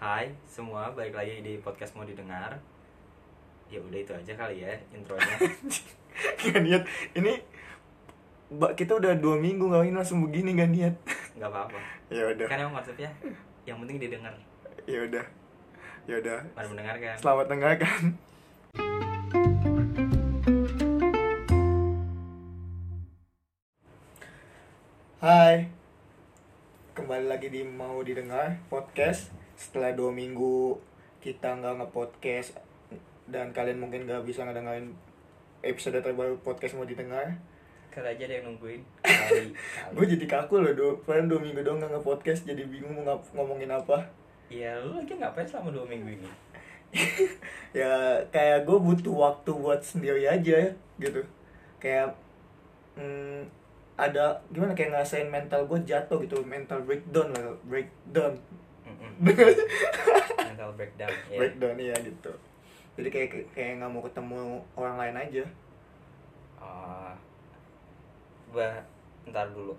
Hai semua, balik lagi di podcast mau didengar. Ya udah itu aja kali ya intronya. Gak niat Ini Mbak kita udah dua minggu gak ini langsung begini gak niat nggak apa-apa. Ya udah Kan emang konsepnya yang penting didengar. Ya udah Ya udah Mari mendengarkan. Selamat mendengarkan Hai Kembali lagi di Mau Didengar Podcast Setelah dua minggu kita nggak nge-podcast Dan kalian mungkin nggak bisa ngedengerin episode terbaru podcast Mau Didengar Kali aja ada yang nungguin. Kali. Gue jadi kaku loh, do. Padahal dua minggu doang nggak nge-podcast Jadi bingung mau ngomongin apa Ya lu lagi ngapain selama dua minggu ini? ya kayak gue butuh waktu buat sendiri aja ya gitu kayak hmm, ada gimana kayak ngerasain mental gue jatuh gitu mental breakdown lah breakdown. Mental breakdown. Ya. breakdown ya gitu jadi kayak kayak nggak mau ketemu orang lain aja Oh. bah, ntar dulu.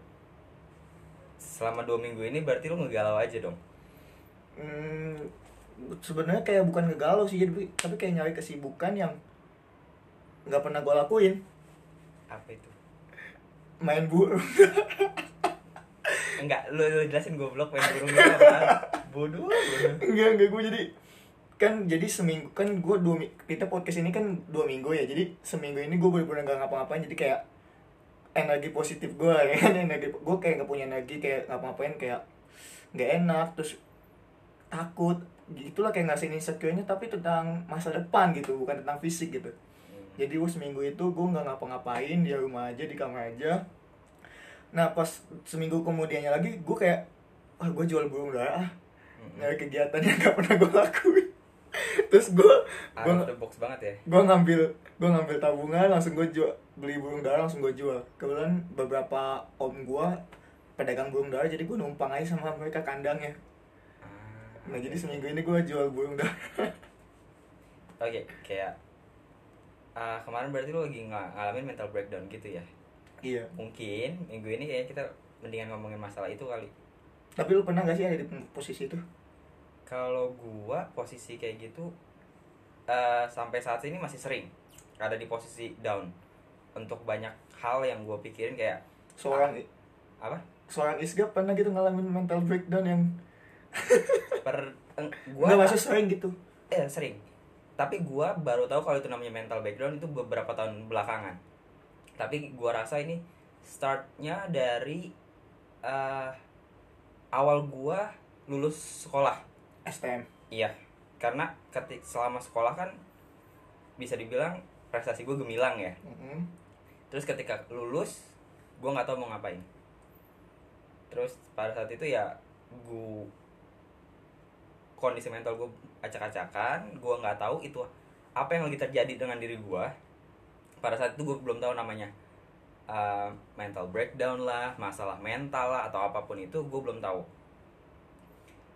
Selama dua minggu ini berarti lu ngegalau aja dong. hmm, sebenarnya kayak bukan ngegalau sih jadi tapi kayak nyari kesibukan yang nggak pernah gue lakuin Apa itu? main burung Enggak, lu, lu jelasin goblok main burung apaan? Bodoh, enggak enggak gue jadi kan jadi seminggu kan gue dua kita podcast ini kan dua minggu ya jadi seminggu ini gue bener-bener gak ngapa-ngapain jadi kayak energi positif gue ya kan energi gue kayak nggak punya energi kayak ngapa-ngapain kayak nggak enak terus takut gitulah kayak ngasihin insecure-nya tapi tentang masa depan gitu bukan tentang fisik gitu. Jadi gue seminggu itu gue nggak ngapa-ngapain di rumah aja di kamar aja. Nah pas seminggu kemudiannya lagi gue kayak wah gue jual burung dara ah nyari kegiatan yang gak pernah gue lakuin. Terus gue Out gue box banget ya. gue ngambil gue ngambil tabungan langsung gue jual beli burung dara langsung gue jual. Kebetulan beberapa om gue pedagang burung dara jadi gue numpang aja sama mereka kandangnya. Nah jadi seminggu ini gue jual burung dara Oke, kayak ah, kemarin berarti lu lagi ng- ngalamin mental breakdown gitu ya. iya. Mungkin minggu ini kayak kita mendingan ngomongin masalah itu kali. Tapi lu pernah gak sih ada di posisi itu Kalau gua posisi kayak gitu eh, sampai saat ini masih sering ada di posisi down untuk banyak hal yang gua pikirin kayak seorang apa? seorang Isga pernah gitu ngalamin mental breakdown yang Per eng- gua nggak masuk sering gitu eh sering. Tapi gua baru tahu kalau itu namanya mental background itu beberapa tahun belakangan. Tapi gua rasa ini startnya dari eh, awal gua lulus sekolah. STM Iya, karena ketik selama sekolah kan bisa dibilang prestasi gue gemilang ya. Mm-mm. Terus ketika lulus, gue nggak tahu mau ngapain. Terus pada saat itu ya gue kondisi mental gue acak-acakan, gue nggak tahu itu apa yang lagi terjadi dengan diri gue. Pada saat itu gue belum tahu namanya uh, mental breakdown lah, masalah mental lah atau apa pun itu gue belum tahu.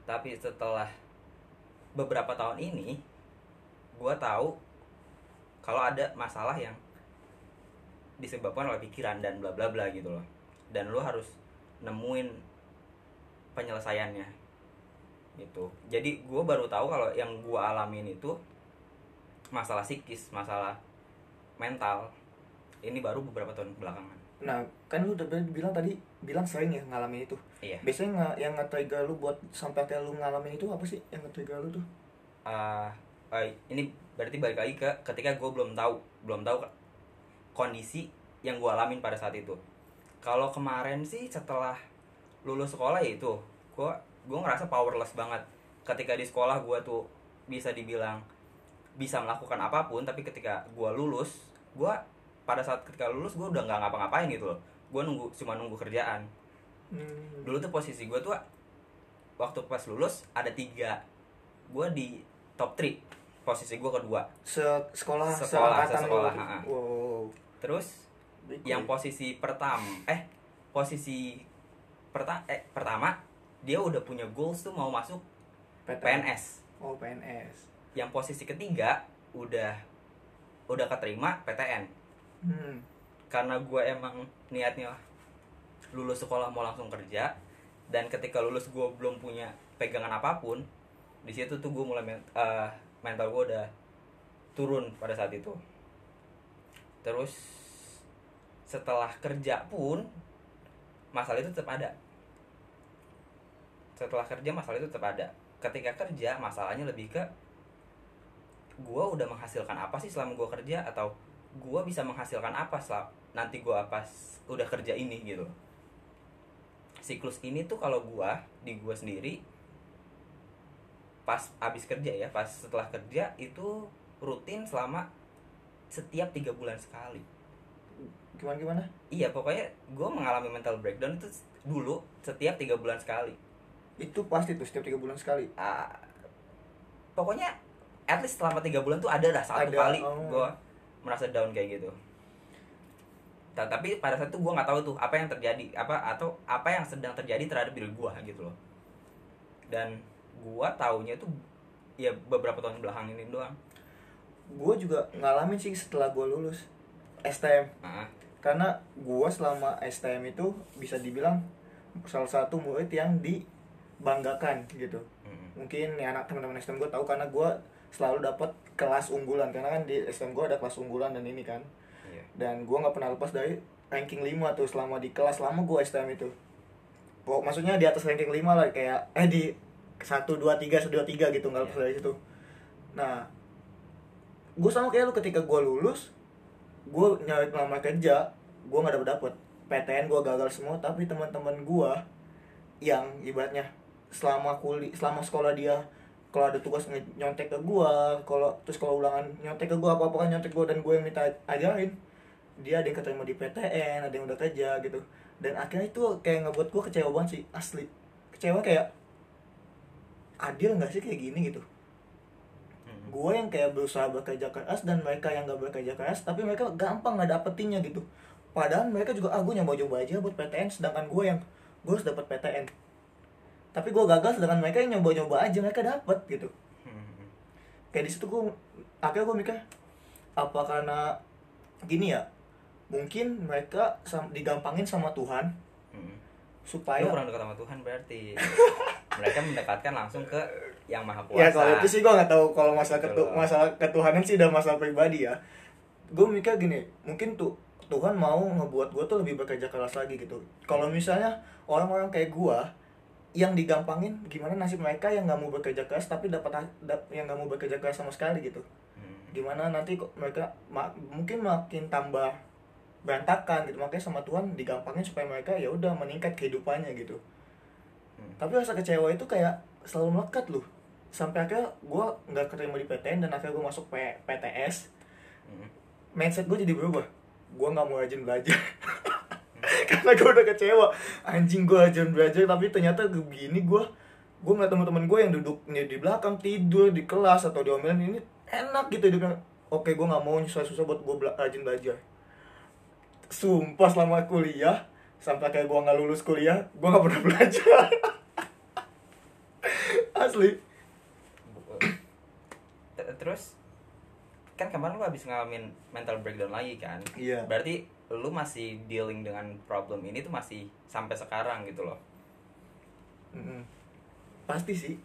Tapi setelah beberapa tahun ini, gue tahu kalau ada masalah yang disebabkan oleh pikiran dan bla bla bla gitu loh. Dan lu harus nemuin penyelesaiannya gitu. Jadi gue baru tahu kalau yang gue alamin itu masalah psikis masalah mental ini baru beberapa tahun belakangan. Nah kan lu udah bilang tadi bilang sering ya ngalamin itu. Iya. Biasanya nggak yang nge-trigger lu buat sampai kayak lu ngalamin itu apa sih yang nge-trigger lu tuh? Ah, eh, ini berarti balik lagi ke ketika gue belum tahu belum tahu kondisi yang gue alamin pada saat itu. Kalau kemarin sih setelah lulus sekolah ya itu gue gue ngerasa powerless banget. Ketika di sekolah gue tuh bisa dibilang bisa melakukan apa pun tapi ketika gue lulus gue pada saat ketika lulus gue udah nggak ngapa-ngapain gitu loh. Gue nunggu cuma nunggu kerjaan. Hmm. dulu tuh posisi gue tuh waktu pas lulus ada tiga. Gue di top 3 posisi gue kedua. Se sekolah Sekolah, sekolah, wow. Terus yang ya. posisi pertama eh posisi perta eh pertama dia udah punya goals tuh mau masuk PTN. PNS oh PNS yang posisi ketiga udah udah keterima PTN hmm. karena gue emang niatnya lulus sekolah mau langsung kerja dan ketika lulus gue belum punya pegangan apa pun di situ tuh gue mulai eh, mental gue udah turun pada saat itu. Terus setelah kerja pun masalah itu tetap ada. Setelah kerja masalah itu tetap ada. Ketika kerja masalahnya lebih ke gue udah menghasilkan apa sih selama gue kerja atau gue bisa menghasilkan apa setelah nanti gue pas udah kerja ini gitu. Siklus ini tuh kalau gue di gue sendiri pas abis kerja ya pas setelah kerja itu rutin selama setiap tiga bulan sekali. Gimana gimana? Iya pokoknya gue mengalami mental breakdown itu dulu setiap tiga bulan sekali. Itu pasti tuh setiap tiga bulan sekali? Ah, pokoknya at least selama tiga bulan tuh ada lah satu Ada, kali oh. gue merasa down kayak gitu. Ta- tapi pada saat itu gue nggak tahu tuh apa yang terjadi apa atau apa yang sedang terjadi terhadap diri gue gitu loh. Dan gue taunya tuh ya beberapa tahun belakang ini doang. Gue juga ngalamin sih setelah gue lulus STM karena gue selama STM itu bisa dibilang salah satu murid yang dibanggakan gitu. Mm, mungkin ya anak teman-teman STM gue tahu karena gue selalu dapat kelas unggulan karena kan di STM gue ada kelas unggulan dan ini kan. Iya. Dan gue nggak pernah lepas dari ranking 5 tuh selama di kelas lama gue STM itu. Pokok, maksudnya di atas ranking 5 lah kayak eh di 1, 2, 3, 1, 2, 3 gitu nggak lepas Iya. dari situ. Nah gue sama kayak lu ketika gue lulus gue nyari pelamar kerja gue nggak dapet dapet. PTN gue gagal semua tapi teman-teman gue yang ibaratnya selama kuli selama sekolah dia kalau ada tugas nyontek ke gue kalau terus kalau ulangan nyontek ke gue apa apa kan nyontek gue dan gue yang minta ajarin dia ada yang keterima di PTN ada yang udah kerja gitu. Dan akhirnya itu kayak ngebuat gue kecewa banget sih asli. Kecewa kayak adil nggak sih kayak gini gitu? Mm, gue yang kayak berusaha bekerja keras dan mereka yang gak bekerja keras tapi mereka gampang nggak dapetinnya gitu. Padahal mereka juga ah gue nyoba-nyoba aja buat PTN sedangkan gue yang gue harus dapat PTN tapi gue gagal sedangkan mereka yang nyoba-nyoba aja mereka dapet gitu. Mm, kayak di situ gue akhirnya gue mikir apa karena gini ya mungkin mereka sam- digampangin sama Tuhan mm. supaya Lu kurang dekat sama Tuhan berarti. Mereka mendekatkan langsung ke yang maha ya kuasa. kalau itu sih gue nggak tahu kalau masalah ketu masalah ketuhanan sih udah masalah pribadi ya. Gue mikir gini mungkin tuh Tuhan mau ngebuat gue tuh lebih bekerja keras lagi gitu. Kalau misalnya orang-orang kayak gue yang digampangin gimana nasib mereka yang nggak mau bekerja keras tapi dapat yang nggak mau bekerja keras sama sekali gitu. Mm, gimana nanti kok mereka ma- mungkin makin tambah berantakan gitu. Makanya sama Tuhan digampangin supaya mereka ya udah meningkat kehidupannya gitu. Mm. tapi rasa kecewa itu kayak selalu melekat loh. Sampai akhirnya gue nggak keterima di PTN dan akhirnya gue masuk P PTS Mm. mindset gue jadi berubah. Gue nggak mau rajin belajar karena gue udah kecewa. Anjing gue rajin belajar tapi ternyata begini gue gue ngeliat teman-teman gue yang duduknya di belakang tidur di kelas atau diomelin ini enak gitu hidupnya oke gue nggak mau susah-susah buat gue rajin belajar. Sumpah selama kuliah sampai kayak gue nggak lulus kuliah gue nggak pernah belajar. Asli. Terus kan kemarin lu habis ngalamin mental breakdown lagi kan? Iya. berarti lu masih dealing dengan problem ini tuh masih sampai sekarang gitu loh. Mm-mm. pasti sih.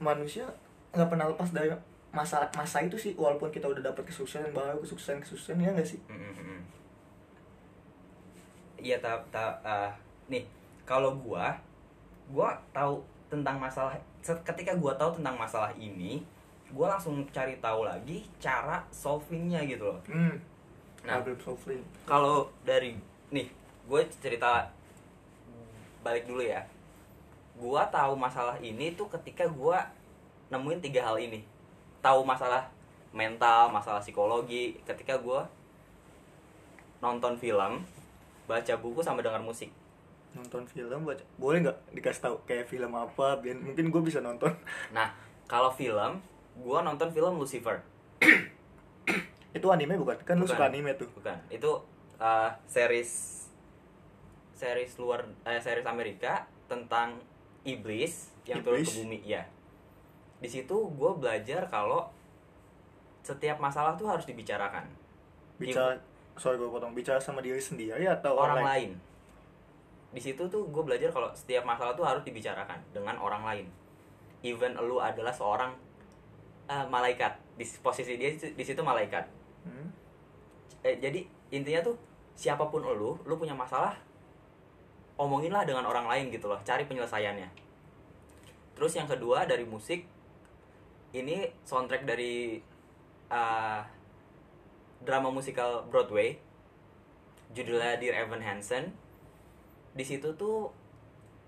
Manusia nggak pernah lepas dari masa masa itu sih walaupun kita udah dapat kesuksesan baru kesuksesan kesuksesan ya nggak sih? Mm, mm, mm. iya ta ta ah, nih kalau gua gua tahu tentang masalah ketika gua tahu tentang masalah ini gua langsung cari tahu lagi cara solvingnya gitu loh. Hmm Nah. Kalau dari nih gue cerita balik dulu ya. Gua tahu masalah ini tuh ketika gua nemuin tiga hal ini. Tahu masalah mental masalah psikologi ketika gua nonton film baca buku sama dengar musik. Nonton film baca boleh nggak dikasih tahu kayak film apa biar mungkin gue bisa nonton? Nah kalau film gua nonton film Lucifer itu anime bukan? Kan lu Bukan. suka anime tuh. Bukan. Itu uh, series series luar eh, series Amerika tentang iblis yang turun ke Iblis? bumi ya di situ gue belajar kalau setiap masalah tuh harus dibicarakan. Bicara sorry gue potong bicara sama diri sendiri atau orang lain? di situ tuh gue belajar kalau setiap masalah tuh harus dibicarakan dengan orang lain. Even lu adalah seorang uh, malaikat. Di posisi dia di situ malaikat. Eh, jadi intinya tuh siapa pun lu lu punya masalah omonginlah dengan orang lain gitu loh cari penyelesaiannya. Terus yang kedua dari musik ini soundtrack dari uh, drama musikal Broadway judulnya Dear Evan Hansen. Di situ tuh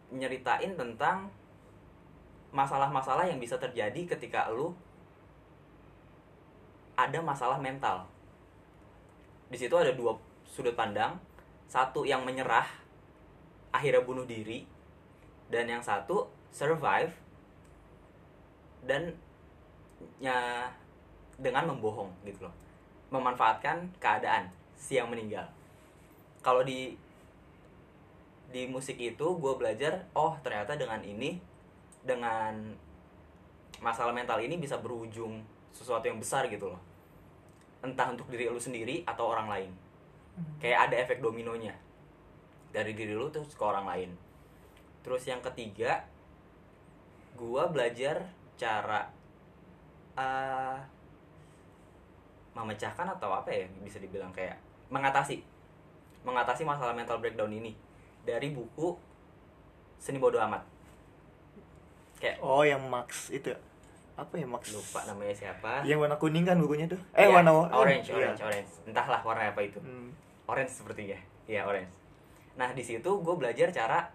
nyeritain tentang masalah-masalah yang bisa terjadi ketika lu ada masalah mental di situ ada dua sudut pandang. Satu yang menyerah akhirnya bunuh diri. Dan yang satu survive. Dan ya dengan membohong gitu loh. Memanfaatkan keadaan si yang meninggal. Kalau di di musik itu gue belajar oh ternyata dengan ini dengan masalah mental ini bisa berujung sesuatu yang besar gitu loh entah untuk diri lu sendiri atau orang lain. Kayak ada efek dominonya. Dari diri lu terus ke orang lain. Terus yang ketiga gua belajar cara uh, memecahkan atau apa ya bisa dibilang kayak mengatasi. Mengatasi masalah mental breakdown ini. Dari buku seni bodoh amat. Kayak Oh, yang Max itu ya? Apa ya Max? lupa namanya siapa. Yang warna kuning kan bukunya tuh? Eh, Iya, warna orange iya. orange orange. Entahlah warna apa itu. Hmm. orange sepertinya iya orange. Nah di situ gue belajar cara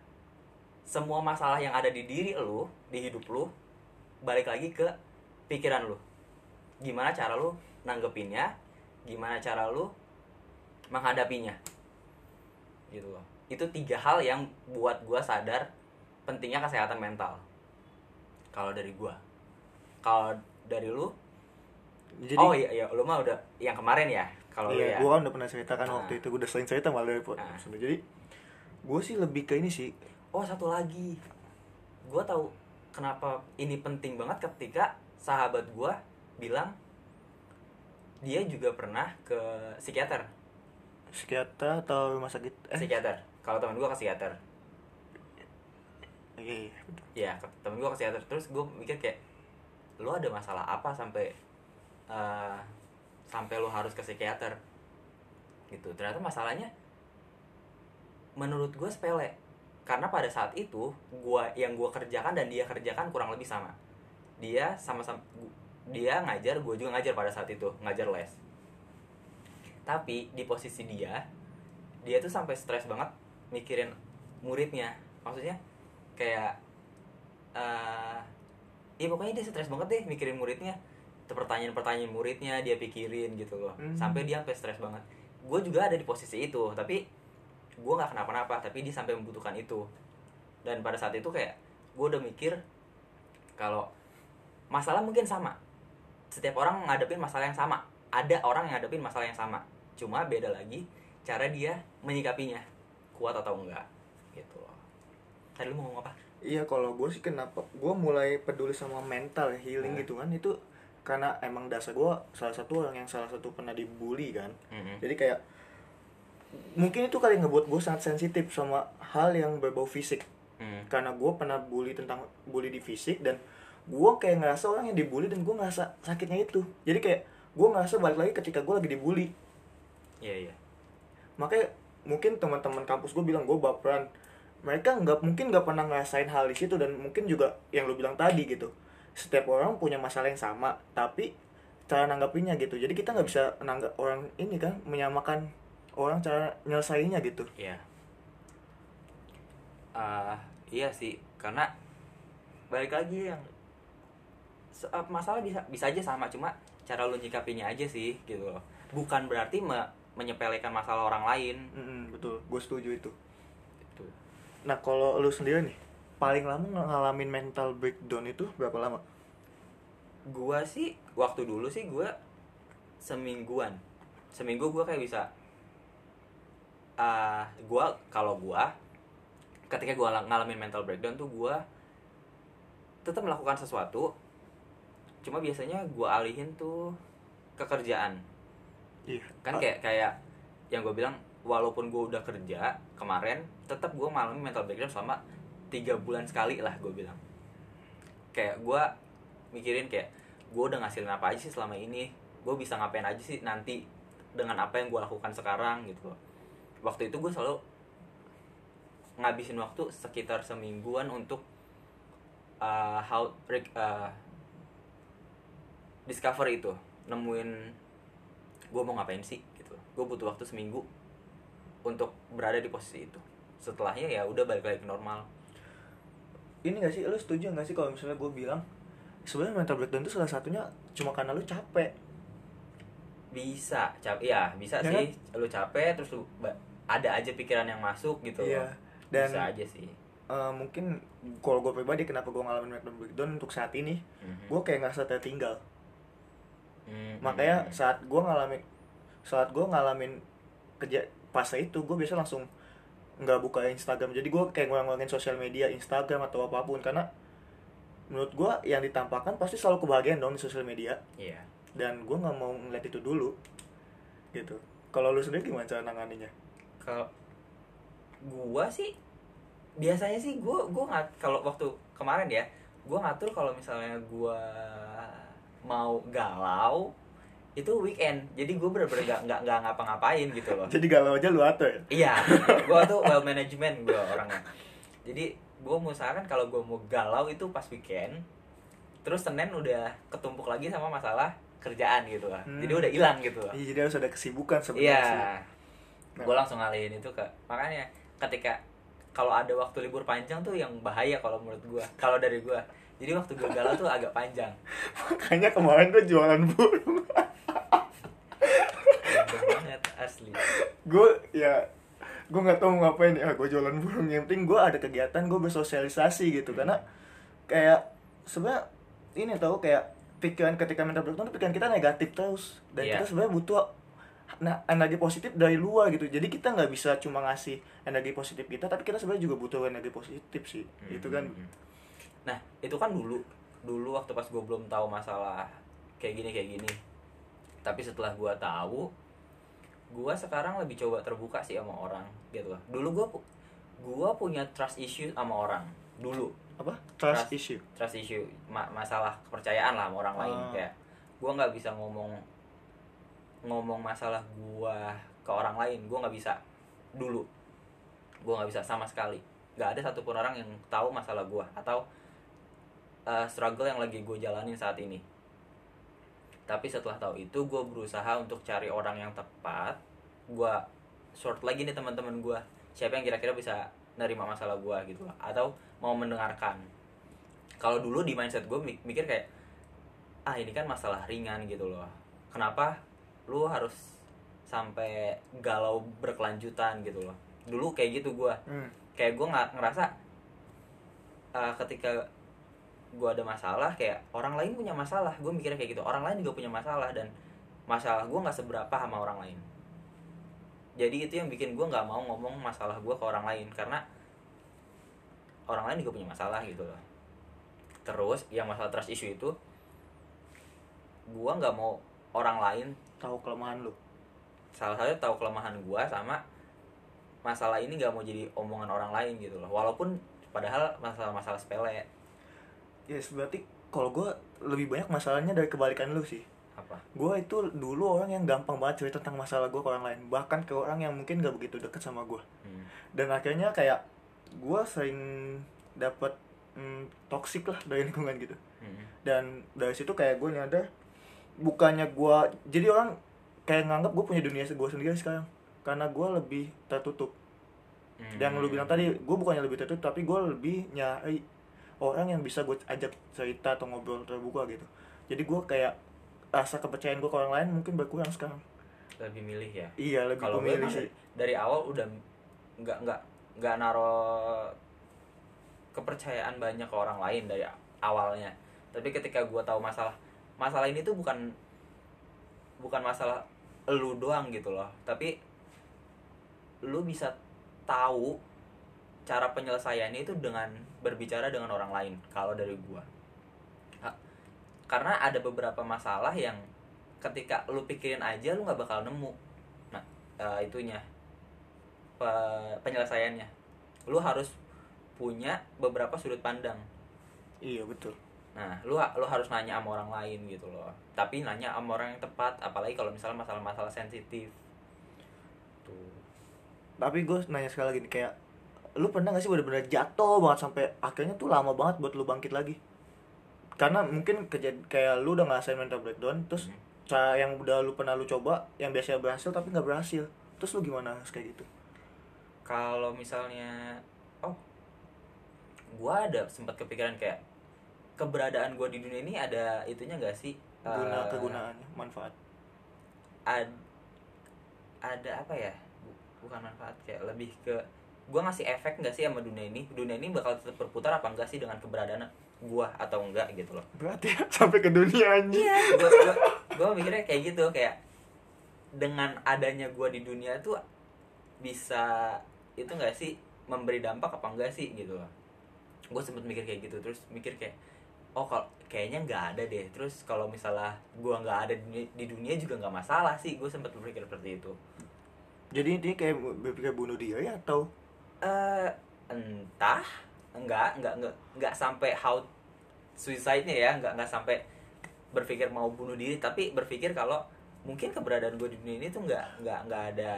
semua masalah yang ada di diri lu di hidup lu balik lagi ke pikiran lu. Gimana cara lu nanggepinnya? Gimana cara lu menghadapinya? Gitu loh. Itu tiga hal yang buat gue sadar pentingnya kesehatan mental. Kalau dari gue kalau dari lu Jadi, oh iya iya lu mah udah yang kemarin ya kalau iya, ya gua kan udah pernah cerita kan Ah. waktu itu, gua udah sering cerita malah dari podcast. Jadi, gue sih lebih ke ini sih. Oh satu lagi, gue tahu kenapa ini penting banget ketika sahabat gue bilang dia juga pernah ke psikiater, Psikiater atau rumah sakit? Eh, psikiater. Kalau teman gue ke psikiater, iya, iya, betul. ya ke- temen gue ke psikiater. Terus gue mikir kayak, lo ada masalah apa sampai eh, sampai lo harus ke psikiater? Gitu. Ternyata masalahnya menurut gue sepele. Karena pada saat itu gua yang gue kerjakan dan dia kerjakan kurang lebih sama. Dia sama-sama dia ngajar, gue juga ngajar pada saat itu, ngajar les. Tapi di posisi dia, dia tuh sampai stres banget mikirin muridnya. Maksudnya kayak eh ya pokoknya dia stres banget deh mikirin muridnya. Pertanyaan-pertanyaan muridnya dia pikirin gitu loh. Hmm. Sampai dia sampai stres banget. Gue juga ada di posisi itu, tapi gue nggak kenapa-napa tapi dia sampai membutuhkan itu dan pada saat itu kayak gue udah mikir kalau masalah mungkin sama setiap orang ngadepin masalah yang sama ada orang yang ngadepin masalah yang sama cuma beda lagi cara dia menyikapinya kuat atau enggak gitu loh tadi lu mau ngomong apa Iya, kalau gue sih kenapa gue mulai peduli sama mental healing Hmm. gitu kan itu karena emang dasar gue salah satu orang yang salah satu pernah dibully kan. Mm-mm. Jadi kayak mungkin itu kali ngebuat gue sangat sensitif sama hal yang berbau fisik Mm. karena gue pernah bully tentang bully di fisik dan gue kayak ngerasa orang yang dibully dan gue ngerasa sakitnya itu jadi kayak gue ngerasa balik lagi ketika gue lagi dibully iya iya makanya mungkin teman-teman kampus gue bilang gue baperan mereka nggak mungkin nggak pernah ngerasain hal di situ dan mungkin juga yang lu bilang tadi gitu. Setiap orang punya masalah yang sama tapi cara nanggapinnya gitu. Jadi kita nggak bisa nanggap orang ini kan menyamakan orang cara nyelesainnya gitu. Iya. Ah, iya sih, karena balik lagi yang masalah bisa bisa aja sama, cuma cara lu nyikapinya aja sih gitu loh. Bukan berarti me- menyepelekan masalah orang lain. Mm-mm, betul. Gue setuju itu. Nah kalau lu sendiri nih paling lama ngalamin mental breakdown itu berapa lama? Gua sih waktu dulu sih gua semingguan. Seminggu gua kayak bisa ah gua kalau gua ketika gua ngalamin mental breakdown tuh gua tetap melakukan sesuatu cuma biasanya gua alihin tuh ke kerjaan. Iya. Kan kayak kayak yang gue bilang walaupun gue udah kerja kemarin tetap gue mengalami mental breakdown selama tiga bulan sekali lah gue bilang. Kayak gue mikirin kayak gue udah ngasilin apa aja sih selama ini? Gue bisa ngapain aja sih nanti dengan apa yang gue lakukan sekarang gitu loh. Waktu itu gue selalu ngabisin waktu sekitar semingguan untuk uh, how uh, discover itu nemuin gue mau ngapain sih gitu gue butuh waktu seminggu untuk berada di posisi itu. Setelahnya ya udah balik lagi ke normal. Ini gak sih? Lu setuju gak sih kalau misalnya gue bilang sebenarnya mental breakdown itu salah satunya cuma karena lu capek. Bisa capek ya bisa Ya sih. lu capek terus lu ada aja pikiran yang masuk gitu Iya. loh. Dan- bisa aja sih. Eh, mungkin kalau gue pribadi kenapa gue ngalamin mental breakdown untuk saat ini? Mhm. gue kayak ngerasa tertinggal. Hmm, makanya hmm. saat gue ngalamin saat gue ngalamin kerja fase itu gue biasa langsung nggak buka Instagram. Jadi gue kayak ngurang-ngurangin sosial media Instagram atau apa pun. Karena menurut gue yang ditampakkan pasti selalu kebahagiaan dong di sosial media. Iya. Dan gue nggak mau ngeliat itu dulu gitu. Kalau lu sendiri gimana cara nanganinya? Kalau gua sih biasanya sih gua gua nggak kalau waktu kemarin ya gua ngatur kalau misalnya gua mau galau itu weekend jadi gua bener-bener nggak nggak nggak ngapa-ngapain gitu loh jadi galau aja lu atur ya iya gua tuh well management gua orangnya jadi gua mau usahakan kalau gua mau galau itu pas weekend terus senin udah ketumpuk lagi sama masalah kerjaan gitu lah Hmm. jadi udah hilang gitu loh Iya, jadi harus ada kesibukan sebenarnya sih. Iya. Gue langsung ngalihin itu ke makanya ketika kalau ada waktu libur panjang tuh yang bahaya kalau menurut gue. Kalau dari gue. Jadi waktu gue galau tuh agak panjang. makanya kemarin gue jualan burung banget asli. gue ya gue nggak tahu mau ngapain ya gue jualan burung yang penting gue ada kegiatan gue bersosialisasi gitu karena kayak sebenarnya ini tahu kayak pikiran ketika mental breakdown tuh pikiran kita negatif terus dan Iya. kita sebenarnya butuh nah, energi positif dari luar gitu jadi kita nggak bisa cuma ngasih energi positif kita tapi kita sebenarnya juga butuh energi positif sih itu kan Hmm. Nah itu kan dulu dulu waktu pas gue belum tahu masalah kayak gini kayak gini. Tapi setelah gue tahu, gue sekarang lebih coba terbuka sih sama orang gitu. Dulu gue gue punya trust issue sama orang dulu apa trust Trust. issue trust issue ma- masalah kepercayaan lah sama orang lain Ah. kayak gue nggak bisa ngomong ngomong masalah gue ke orang lain gue nggak bisa dulu gue nggak bisa sama sekali nggak ada satupun orang yang tahu masalah gue atau uh, struggle yang lagi gue jalanin saat ini. Tapi setelah tahu itu gue berusaha untuk cari orang yang tepat. Gue short lagi nih teman-teman gue siapa yang kira-kira bisa nerima masalah gue gitu lah atau mau mendengarkan. Kalau dulu di mindset gue mikir kayak ah ini kan masalah ringan gitu loh. Kenapa lu harus sampai galau berkelanjutan gitu loh? Dulu kayak gitu gue hmm. kayak gue nggak ngerasa uh, ketika gue ada masalah kayak orang lain punya masalah. Gue mikirnya kayak gitu. Orang lain juga punya masalah dan masalah gue nggak seberapa sama orang lain. Jadi itu yang bikin gue nggak mau ngomong masalah gue ke orang lain karena orang lain juga punya masalah gitu loh. Terus yang masalah trust issue itu gue nggak mau orang lain tahu kelemahan lu. Salah satu tahu kelemahan gue sama masalah ini nggak mau jadi omongan orang lain gitu loh. Walaupun padahal masalah-masalah sepele yes berarti kalau gue lebih banyak masalahnya dari kebalikan lu sih apa gue itu dulu orang yang gampang banget cerita tentang masalah gue ke orang lain bahkan ke orang yang mungkin gak begitu deket sama gue hmm. dan akhirnya kayak gue sering dapat mm, toxic lah dari lingkungan gitu Hmm. dan dari situ kayak gue nyadar bukannya gue jadi orang kayak nganggap gue punya dunia gue sendiri sekarang karena gue lebih tertutup Hmm. yang lu bilang tadi gue bukannya lebih tertutup tapi gue lebih nyari orang yang bisa gue ajak cerita atau ngobrol terbuka gitu. Jadi gue kayak rasa kepercayaan gue ke orang lain mungkin berkurang sekarang. Lebih milih ya? Iya lebih kalau gue emang sih. dari, dari awal udah nggak nggak nggak naro kepercayaan banyak ke orang lain dari awalnya. Tapi ketika gue tahu masalah masalah ini tuh bukan bukan masalah lu doang gitu loh. Tapi lu bisa tahu cara penyelesaiannya itu dengan berbicara dengan orang lain kalau dari gua. Karena ada beberapa masalah yang ketika lu pikirin aja lu nggak bakal nemu. Nah eh, itunya pe- penyelesaiannya. Lu harus punya beberapa sudut pandang. Iya betul. Nah lu lu harus nanya sama orang lain gitu loh. Tapi nanya sama orang yang tepat apalagi kalau misalnya masalah-masalah sensitif. Tuh. Tapi gue nanya sekali lagi nih kayak lu pernah gak sih bener-bener jatuh banget sampai akhirnya tuh lama banget buat lu bangkit lagi? Karena mungkin kejad kayak lu udah ngerasain mental breakdown terus Hmm. cara yang udah lu pernah lu coba yang biasanya berhasil tapi nggak berhasil. Terus lu gimana kayak gitu? Kalau misalnya oh gua ada sempat kepikiran kayak keberadaan gua di dunia ini ada itunya gak sih? Guna Eh, kegunaannya manfaat. ad, ada apa ya? Bu- bukan manfaat kayak lebih ke gua ngasih efek nggak sih sama dunia ini? Dunia ini bakal tetap berputar apa enggak sih dengan keberadaan gua atau enggak gitu loh. Berarti ya sampai ke dunia anjing. Iya. Gua mikirnya kayak gitu kayak dengan adanya gua di dunia tuh bisa itu enggak sih memberi dampak apa enggak sih gitu loh. Gue sempet mikir kayak gitu terus mikir kayak oh kalau kayaknya nggak ada deh. Terus kalau misalnya gua nggak ada di dunia, di dunia juga nggak masalah sih gue sempet berpikir seperti itu. Jadi intinya kayak berpikir bunuh diri atau eh entah. Enggak enggak enggak enggak sampai how suicide-nya ya. Enggak enggak sampai berpikir mau bunuh diri. Tapi berpikir kalau mungkin keberadaan gue di dunia ini tuh enggak enggak enggak ada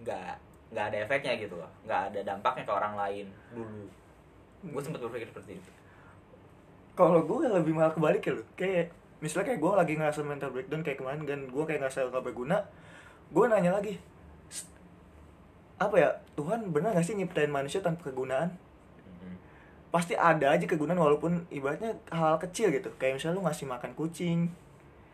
enggak enggak ada efeknya gitu loh. Enggak ada dampaknya ke orang lain dulu. Gue sempat berpikir seperti itu. Kalau gue lebih malah kebalik ya lu. Kayak misalnya kayak gue lagi ngerasa mental breakdown kayak kemarin dan gue kayak ngerasa gak berguna gue nanya lagi "S- apa ya Tuhan benar gak sih nyiptain manusia tanpa kegunaan? Pasti ada aja kegunaan walaupun ibaratnya hal, -hal kecil gitu. Kayak misalnya lu ngasih makan kucing.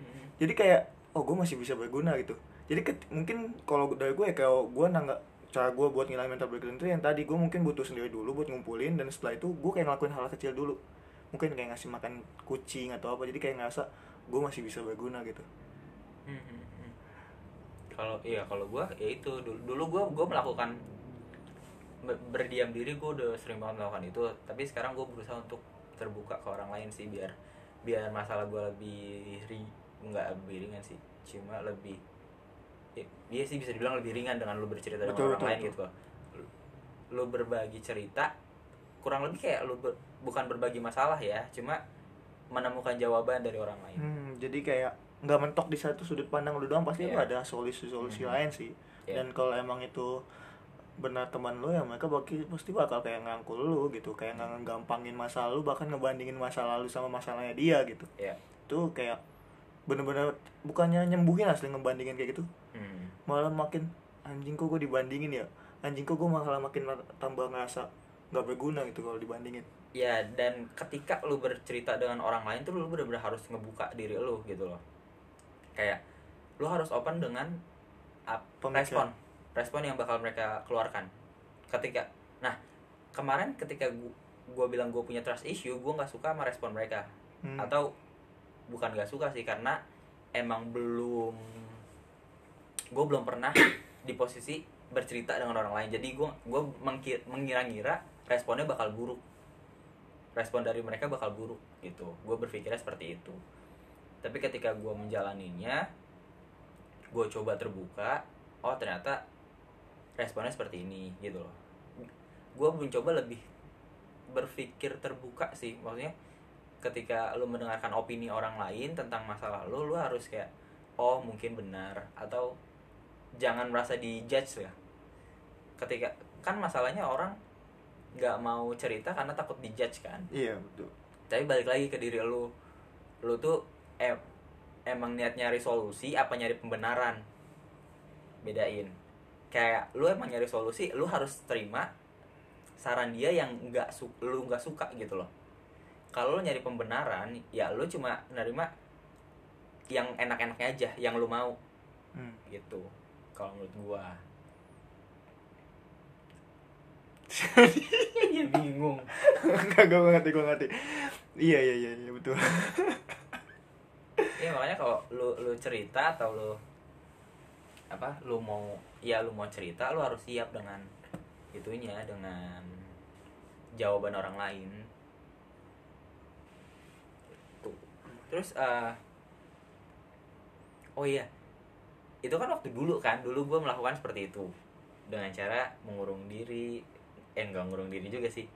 Mhm. jadi kayak oh gue masih bisa berguna gitu. Jadi ket- mungkin kalau dari gue ya kalau gue nanggap cara gue buat ngilangin mental breakdown itu yang tadi gue mungkin butuh sendiri dulu buat ngumpulin dan setelah itu gue kayak ngelakuin hal kecil dulu. Mungkin kayak ngasih makan kucing atau apa jadi kayak ngerasa gue masih bisa berguna gitu. Mhm. Kalau iya kalau gue ya itu. Dulu dulu gue gue melakukan ber- berdiam diri gue udah sering banget melakukan itu. Tapi sekarang gue berusaha untuk terbuka ke orang lain sih biar biar masalah gue lebih ri nggak lebih ringan sih. Cuma lebih ya, dia sih bisa dibilang lebih ringan dengan lu bercerita dengan Betul, orang betul, lain betul. gitu. Lu, lu berbagi cerita kurang lebih kayak lu ber- bukan berbagi masalah ya cuma menemukan jawaban dari orang lain. Hmm, jadi kayak nggak mentok di satu sudut pandang lu doang pasti lu Iya. ada solusi-solusi Mhm. lain sih Iya. dan kalau emang itu benar teman lu ya mereka baki, pasti bakal kayak ngangkul lu gitu kayak nggak ngegampangin masa lalu bahkan ngebandingin masa lalu sama masalahnya dia gitu ya itu kayak bener-bener bukannya nyembuhin asli ngebandingin kayak gitu Hmm. malah makin anjing kok gue dibandingin ya anjing kok gue malah makin tambah ngerasa nggak berguna gitu kalau dibandingin ya dan ketika lu bercerita dengan orang lain tuh lu bener-bener harus ngebuka diri lu gitu loh kayak lu harus open dengan Pemikiran. respon. Respon yang bakal mereka keluarkan. Ketika nah kemarin ketika gua, gua bilang gue punya trust issue gue nggak suka sama respon mereka. Hmm. atau bukan gak suka sih karena emang belum gue belum pernah di posisi bercerita dengan orang lain. Jadi gue gue mengira-ngira responnya bakal buruk. Respon dari mereka bakal buruk gitu. Gue berpikirnya seperti itu tapi ketika gue menjalaninya gue coba terbuka oh ternyata responnya seperti ini gitu loh. Gue mencoba lebih berpikir terbuka sih maksudnya ketika lu mendengarkan opini orang lain tentang masalah lu lu harus kayak oh mungkin benar atau jangan merasa dijudge ya ketika kan masalahnya orang nggak mau cerita karena takut dijudge kan. Iya betul. Tapi balik lagi ke diri lu. Lu tuh em emang niat nyari solusi apa nyari pembenaran? Bedain. Kayak lu emang nyari solusi lu harus terima saran dia yang nggak su lu nggak suka gitu loh. Kalau lu nyari pembenaran ya lu cuma nerima yang enak-enaknya aja yang lu mau. Hmm. gitu kalau menurut gua. Bingung. Enggak, gue ngerti, gue ngerti. Iya, iya, iya, iya betul Iya makanya kalau lu lu cerita atau lu apa lu mau ya lu mau cerita lu harus siap dengan itunya dengan jawaban orang lain. Tuh. terus eh, oh iya itu kan waktu dulu kan dulu gue melakukan seperti itu. Dengan cara mengurung diri eh enggak ngurung diri juga sih.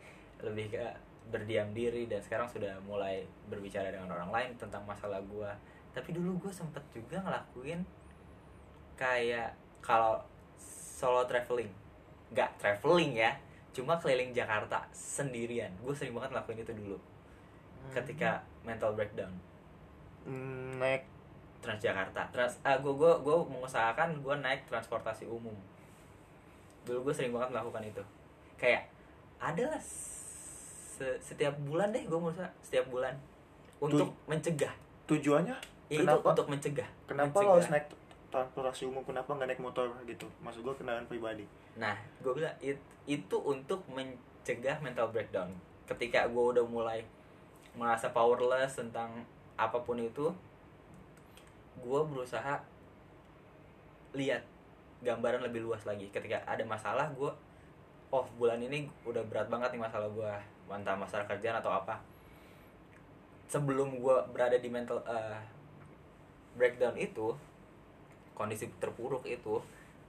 Lebih ke berdiam diri dan sekarang sudah mulai berbicara dengan orang lain tentang masalah gue tapi dulu gue sempet juga ngelakuin kayak kalau solo traveling. Nggak traveling ya cuma keliling Jakarta sendirian. Gue sering banget ngelakuin itu dulu. Ketika mental breakdown. Hmm, naik. Transjakarta. Trans ah gue gue gue mengusahakan gue naik transportasi umum. Dulu gue sering banget melakukan itu. Kayak adalah se- setiap bulan deh gue berusaha setiap bulan. Untuk mencegah. tujuannya ya itu untuk mencegah. Kenapa Mencegah. lo harus naik transportasi umum? Kenapa nggak naik motor gitu? Maksud gue kendaraan pribadi. Nah, gue bilang it- itu untuk mencegah mental breakdown. Ketika gue udah mulai merasa powerless tentang apa pun itu, gue berusaha lihat gambaran lebih luas lagi. Ketika ada masalah, gue oh bulan ini udah berat banget nih masalah gue, entah masalah kerjaan atau apa. Sebelum gue berada di mental eh, breakdown itu, kondisi terpuruk itu,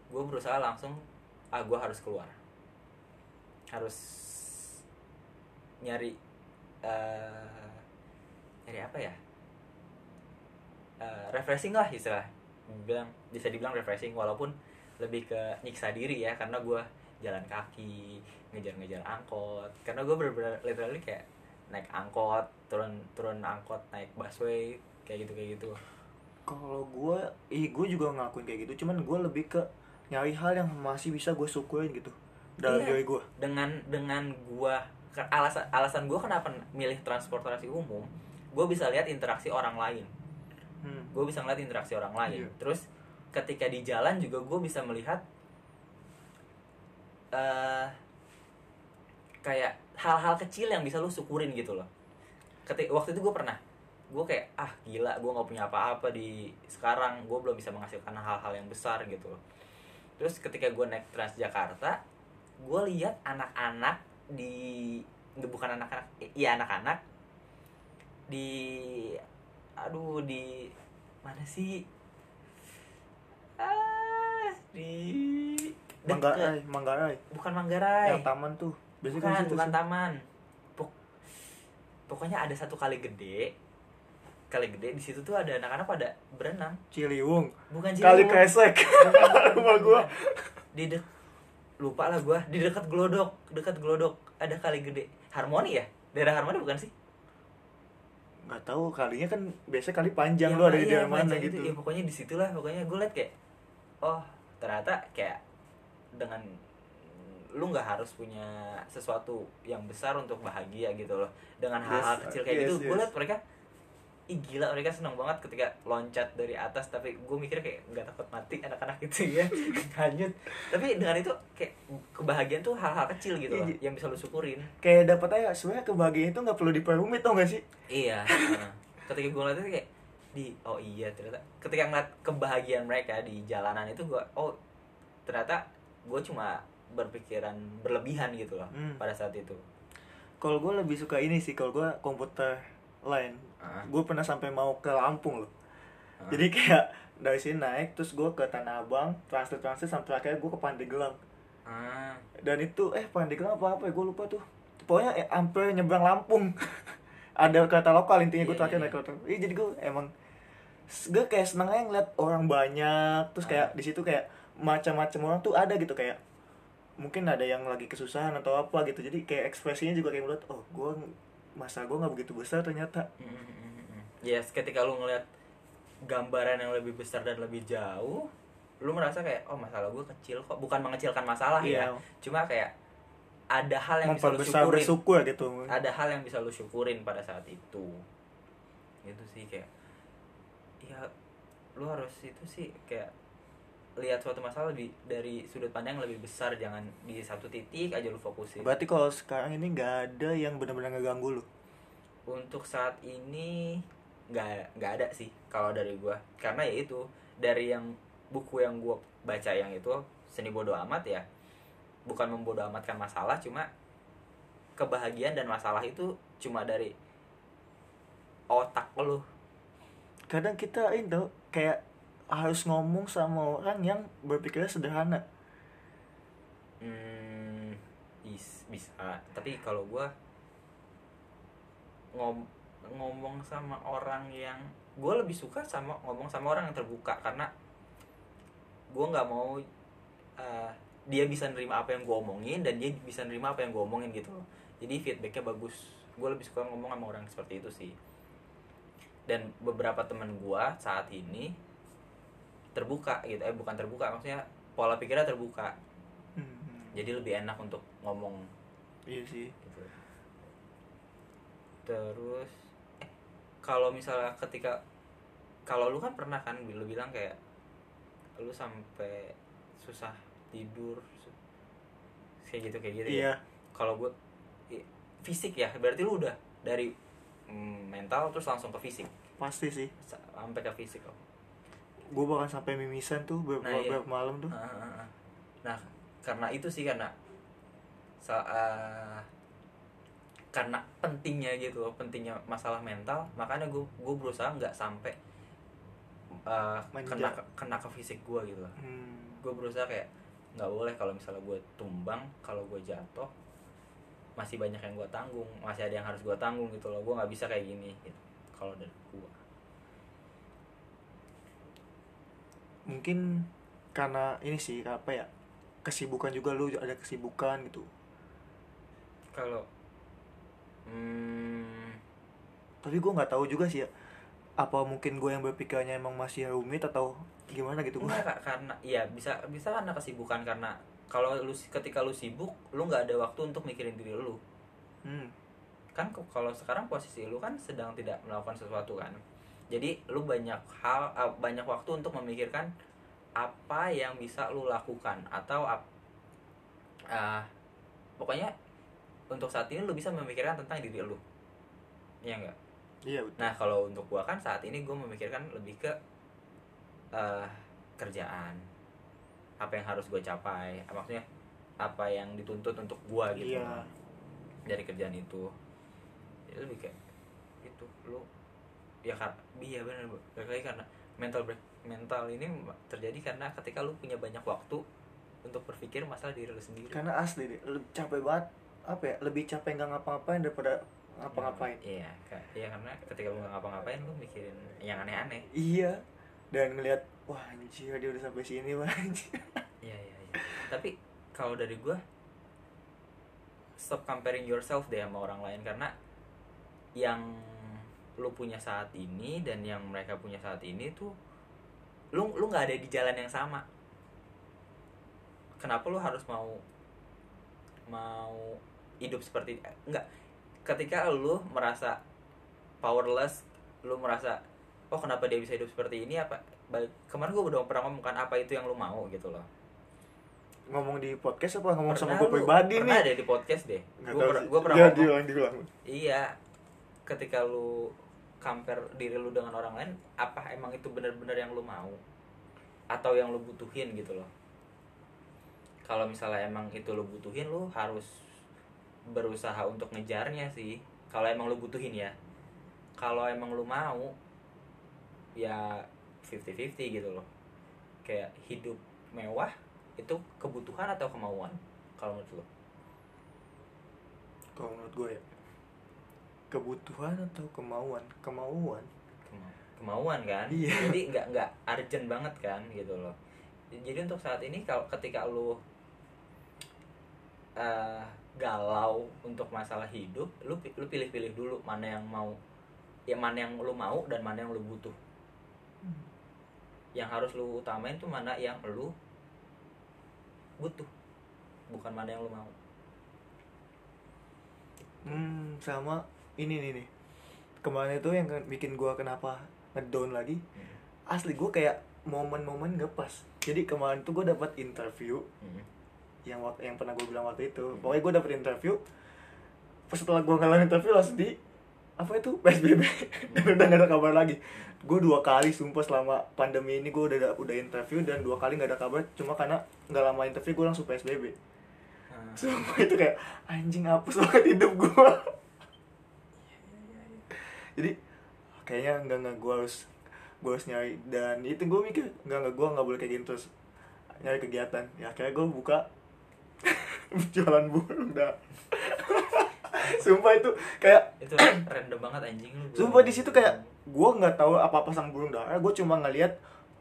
gue berusaha langsung ah gue harus keluar harus nyari eh nyari apa ya Eh, refreshing lah istilah bilang bisa dibilang refreshing walaupun lebih ke nyiksa diri ya karena gue jalan kaki ngejar-ngejar angkot karena gue bener-bener literally kayak naik angkot turun turun angkot naik busway kayak gitu kayak gitu kalau gue ih gue juga ngelakuin kayak gitu cuman gue lebih ke nyari hal yang masih bisa gue syukurin gitu dalam Iya. diri gue dengan dengan gua ke- alasan alasan gua kenapa milih transportasi umum gue bisa lihat interaksi orang lain hmm. gue bisa ngeliat interaksi orang lain Iya. terus ketika di jalan juga gue bisa melihat eh kayak hal-hal kecil yang bisa lu syukurin gitu loh. Ketika waktu itu gue pernah. Gue kayak ah gila gue nggak punya apa-apa di sekarang. Gue belum bisa menghasilkan hal-hal yang besar gitu loh. Terus ketika gue naik Transjakarta gue lihat anak-anak di bukan anak-anak iya anak-anak di aduh di mana sih? Ah di. Manggarai Manggarai. Bukan Manggarai. Yang taman tuh. Biasanya kan bukan situ bukan sih. taman. Pok- pokoknya ada satu kali gede. Kali gede di situ tuh ada anak-anak pada berenang. Ciliwung. Bukan kali Ciliwung. kresek. Bukan, rumah gua. Di dek lupa lah gua. Di dekat glodok. Dekat glodok. Ada kali gede. Harmoni ya? Daerah harmoni bukan sih? Nggak tahu. Kalinya kan biasa kali panjang Yang lu ada di iya, daerah mana gitu itu. ya pokoknya di situlah pokoknya gue liat kayak oh ternyata kayak dengan lu nggak harus punya sesuatu yang besar untuk bahagia gitu loh. Dengan Yes, hal-hal kecil kayak yes, gitu gue yes. liat mereka ih gila mereka seneng banget ketika loncat dari atas. Tapi gue mikir kayak nggak takut mati anak-anak itu ya. Hanyut tapi dengan itu kayak kebahagiaan tuh hal-hal kecil gitu loh Iya. yang bisa lu syukurin. Kayak dapat aja sebenarnya kebahagiaan itu nggak perlu diperumit tau gak sih? Iya. ketika gue ngeliat itu kayak di oh iya ternyata. Ketika ngeliat kebahagiaan mereka di jalanan itu gue oh ternyata gue cuma berpikiran berlebihan gitu loh Hmm. pada saat itu. kalau gue lebih suka ini sih kalau gue komputer lain Ah. gue pernah sampai mau ke Lampung loh Ah. jadi kayak dari sini naik terus gue ke Tanah Abang transit transit sampai akhirnya gue ke Pandeglang Ah, dan itu eh Pandeglang apa apa ya gue lupa tuh pokoknya eh, hampir nyebrang Lampung ada kereta lokal intinya gue Iya, terakhir iya. naik kereta iya jadi gue emang gue kayak seneng aja ngeliat orang banyak terus kayak Ah. di situ kayak macam-macam orang tuh ada gitu kayak mungkin ada yang lagi kesusahan atau apa gitu jadi kayak ekspresinya juga kayak melihat oh gue masa gue nggak begitu besar ternyata mm, mm, mm. Yes, ketika lu ngeliat gambaran yang lebih besar dan lebih jauh, lu merasa kayak oh masalah gue kecil kok. Bukan mengecilkan masalah ya, Iya. cuma kayak ada hal yang bisa lu syukurin. bersyukur gitu ada hal yang bisa lu syukurin pada saat itu gitu sih kayak ya lu harus itu sih kayak lihat suatu masalah lebih dari sudut pandang yang lebih besar jangan di satu titik aja lu fokusin. Berarti kalau sekarang ini nggak ada yang benar-benar ngeganggu lu? Untuk saat ini nggak nggak ada sih kalau dari gua. Karena ya itu dari yang buku yang gua baca yang itu seni bodoh amat ya. Bukan membodoh amatkan masalah cuma kebahagiaan dan masalah itu cuma dari otak lu. Kadang kita ini tuh kayak harus ngomong sama orang yang berpikirnya sederhana. Hmm, bis, bisa. Tapi kalau gua ngom ngomong sama orang yang gue lebih suka sama ngomong sama orang yang terbuka karena gue nggak mau eh, dia bisa nerima apa yang gue omongin dan dia bisa nerima apa yang gue omongin gitu jadi feedbacknya bagus. Gue lebih suka ngomong sama orang seperti itu sih. Dan beberapa teman gue saat ini terbuka gitu. Eh bukan terbuka maksudnya pola pikirnya terbuka. Hmm, jadi lebih enak untuk ngomong. Iya sih. Gitu. Terus eh, kalau misalnya ketika kalau lu kan pernah kan lu bilang kayak lu sampai susah tidur kayak gitu kayak gitu iya. Ya kalau gue fisik ya berarti lu udah dari mm, mental terus langsung ke fisik? Pasti sih. Sa- sampai ke fisik loh gue bahkan sampai mimisan tuh beberapa, Nah, iya. beberapa malam tuh Ah, ah, ah. Nah, karena itu sih karena sa- ah, karena pentingnya gitu, loh, pentingnya masalah mental, makanya gue gue berusaha nggak sampai Manja. kena kena ke fisik gue gitu. loh. hmm. Gue berusaha kayak nggak boleh kalau misalnya gue tumbang, kalau gue jatuh masih banyak yang gue tanggung, masih ada yang harus gue tanggung gitu loh. Gue nggak bisa kayak gini. Gitu. Kalau dari gue. Mungkin karena ini sih apa ya kesibukan juga lu ada kesibukan gitu. Kalau hmm, tapi gue nggak tahu juga sih ya apa mungkin gue yang berpikirnya emang masih rumit atau gimana gitu gue karena iya bisa bisa karena kesibukan karena kalau lu ketika lu sibuk lu nggak ada waktu untuk mikirin diri lu. Hmm. kan kalau sekarang posisi lu kan sedang tidak melakukan sesuatu kan jadi lu banyak hal ah, banyak waktu untuk memikirkan apa yang bisa lu lakukan atau ah, pokoknya untuk saat ini lu bisa memikirkan tentang diri lu. Iya enggak iya betul. Nah kalau untuk gua kan saat ini gua memikirkan lebih ke eh, kerjaan, apa yang harus gue capai, maksudnya apa yang dituntut untuk gua gitu. Iya. dari kerjaan itu. Ya, lebih kayak itu lu ya kan iya benar balik lagi karena mental break mental ini terjadi karena ketika lu punya banyak waktu untuk berpikir masalah diri lu sendiri. karena asli deh lebih capek banget apa ya lebih capek nggak ngapa-ngapain daripada ngapa-ngapain Iya, Kak. iya karena ketika lu nggak ngapa-ngapain lu mikirin yang aneh-aneh. iya dan ngelihat wah anjir dia udah sampai sini wah anjir Iya iya iya. Tapi kalau dari gua stop comparing yourself deh sama orang lain karena yang lu punya saat ini dan yang mereka punya saat ini tuh lu lu nggak ada di jalan yang sama. Kenapa lu harus mau mau hidup seperti enggak ketika lu merasa powerless lu merasa oh kenapa dia bisa hidup seperti ini? Apa kemarin gue udah pernah ngomong kan apa itu yang lu mau? Gitu loh. Ngomong di podcast apa? Ngomong sama Pernah gue lu- pribadi pernah nih ada di podcast deh. Gue pernah gue pernah Ya, ngomong. diulang diulang. Iya ketika lu compare diri lu dengan orang lain apa emang itu benar-benar yang lu mau? Atau yang lu butuhin gitu loh. Kalau misalnya emang itu lu butuhin lu harus berusaha untuk ngejarnya sih. Kalau emang lu butuhin ya. Kalau emang lu mau ya 50-50 gitu loh. Kayak hidup mewah itu kebutuhan atau kemauan? Kalau menurut lu? Kalau menurut gue ya kebutuhan atau kemauan? Kemauan. Kema- kemauan kan? Iya. jadi nggak nggak urgent banget kan gitu loh. Jadi untuk saat ini kalau ketika lu eh, galau untuk masalah hidup lu lu pilih-pilih dulu mana yang mau ya mana yang lu mau dan mana yang lu butuh. Yang harus lu utamain tuh mana yang lu butuh bukan mana yang lu mau. Hmm sama ini nih nih kemarin itu yang bikin gue kenapa ngedown lagi. Asli gue kayak momen-momen gak pas. Jadi kemarin tuh gue dapat interview Hmm. yang waktu yang pernah gue bilang waktu itu. Pokoknya gue dapet interview pas setelah gue ngalamin interview langsung di apa itu? Psbb dan udah gak ada kabar lagi. Gue dua kali sumpah selama pandemi ini gue udah udah interview dan dua kali nggak ada kabar. Cuma karena nggak lama interview gue langsung psbb Ah. semua itu kayak anjing hapus banget hidup gue jadi kayaknya nggak nggak gue harus gue harus nyari dan itu gue mikir nggak nggak gue nggak boleh kayak gitu terus. Nyari kegiatan. Ya kayak gue buka jualan burung dah sumpah itu kayak itu random banget anjing lu sumpah di situ kayak gue nggak tahu apa apa sama burung dara gue cuma ngeliat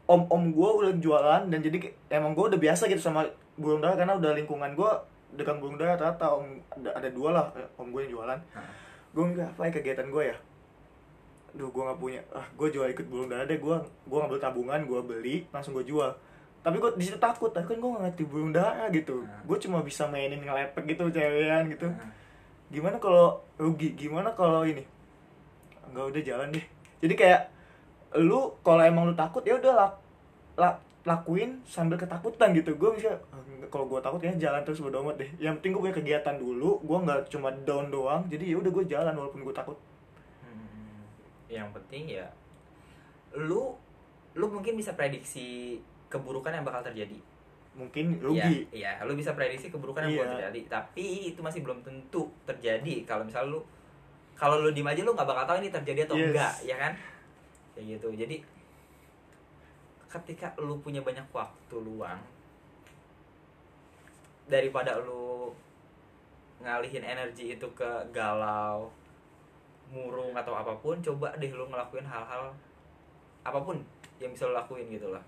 om om gue udah jualan dan jadi emang gue udah biasa gitu sama burung dara karena udah lingkungan gue dengan burung dara rata om ada, ada dua lah eh, om gue yang jualan. Hah. gue nggak apa ya kegiatan gue ya Duh gue nggak punya ah gue jual ikut burung dara deh gue gue ngambil tabungan gue beli langsung gue jual. Tapi gue di situ takut tapi kan gue nggak ngerti burung dara gitu. Nah. gue cuma bisa mainin ngelepek gitu cewekan gitu. Nah, gimana kalau rugi? Gimana kalau ini? Nggak udah jalan deh. Jadi kayak lu kalau emang lu takut ya udah lak, lak- lakuin sambil ketakutan gitu. Gue bisa "Ah, nggak, kalau gue takut ya jalan terus bodo amat deh. Yang penting gue punya kegiatan dulu gue nggak cuma down doang. Jadi ya udah gue jalan walaupun gue takut yang penting ya lu lu mungkin bisa prediksi keburukan yang bakal terjadi mungkin rugi Iya, iya, lu bisa prediksi keburukan yang Iya. bakal terjadi, tapi itu masih belum tentu terjadi. Kalau misal lu kalau lu diem aja lu nggak bakal tahu ini terjadi atau Yes. enggak, ya kan? Kayak gitu. Jadi ketika lu punya banyak waktu luang daripada lu ngalihin energi itu ke galau, murung atau apa pun, coba deh lu ngelakuin hal-hal apa pun yang bisa lu lakuin gitu loh.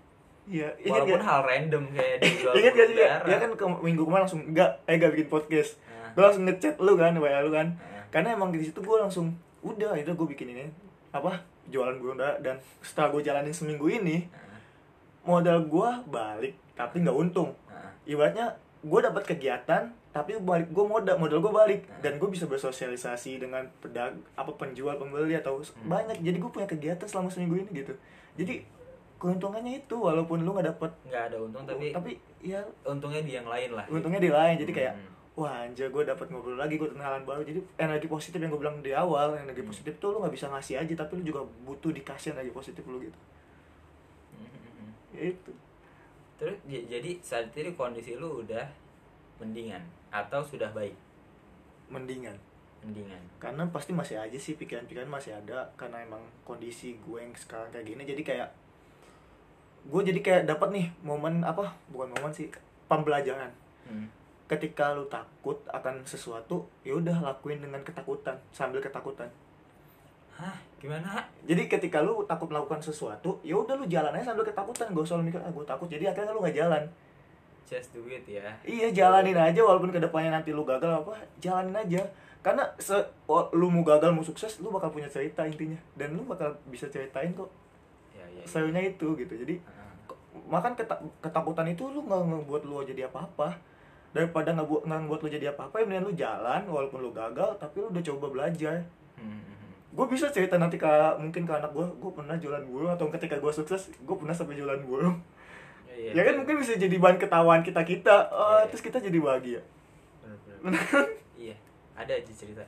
iya Walaupun gak hal random kayak di jual ingat gak sih ya, dia kan ke minggu kemarin langsung enggak eh gak bikin podcast. Nah, gue langsung ngechat lu kan wa lu kan. Nah. karena emang di situ gue langsung udah itu gue bikin ini apa jualan burung dara dan setelah gue jalanin seminggu ini modal gue balik tapi nggak untung. Nah, ibaratnya gue dapat kegiatan tapi balik gue modal modal gue balik dan gue bisa bersosialisasi dengan pedag apa penjual pembeli atau Hmm. banyak jadi gue punya kegiatan selama seminggu ini gitu jadi keuntungannya itu walaupun lu nggak dapet nggak ada untung tapi tapi ya untungnya di yang lain lah untungnya di lain jadi kayak Hmm. wah anjir gue dapat ngobrol lagi gue kenalan baru jadi energi positif yang gue bilang di awal energi Hmm. positif tuh lu nggak bisa ngasih aja tapi lu juga butuh dikasih energi positif lu gitu Hmm. ya itu terus jadi saat ini kondisi lu udah mendingan atau sudah baik? Mendingan. Mendingan. Karena pasti masih aja sih pikiran-pikiran masih ada karena emang kondisi gue yang sekarang kayak gini. Jadi kayak gue jadi kayak dapat nih momen apa bukan momen sih pembelajaran. Hmm. ketika lu takut akan sesuatu ya udah lakuin dengan ketakutan sambil ketakutan. Hah gimana? Jadi ketika lu takut melakukan sesuatu ya udah lu jalan aja sambil ketakutan. Gak usah lu mikir ah gue takut. Jadi akhirnya lu nggak jalan. Just do it ya. Iya jalanin aja walaupun ke depannya nanti lu gagal apa jalanin aja. Karena se lu mau gagal mau sukses lu bakal punya cerita intinya. Dan lu bakal bisa ceritain kok. Ya ya, ya. itu gitu. Jadi Ah, makan keta- ketakutan itu lu nggak ngebuat lu jadi apa-apa. Daripada nggak buat nggak buat lu jadi apa-apa ya mendingan lu jalan walaupun lu gagal tapi lu udah coba belajar. Hmm, hmm. Gue bisa cerita nanti ke mungkin ke anak gue gue pernah jualan burung atau ketika gue sukses gue pernah sampai jualan burung. Ya, ya kan mungkin bisa jadi bahan ketahuan kita kita oh, Iya. terus kita jadi bahagia. Bener. iya ada aja cerita.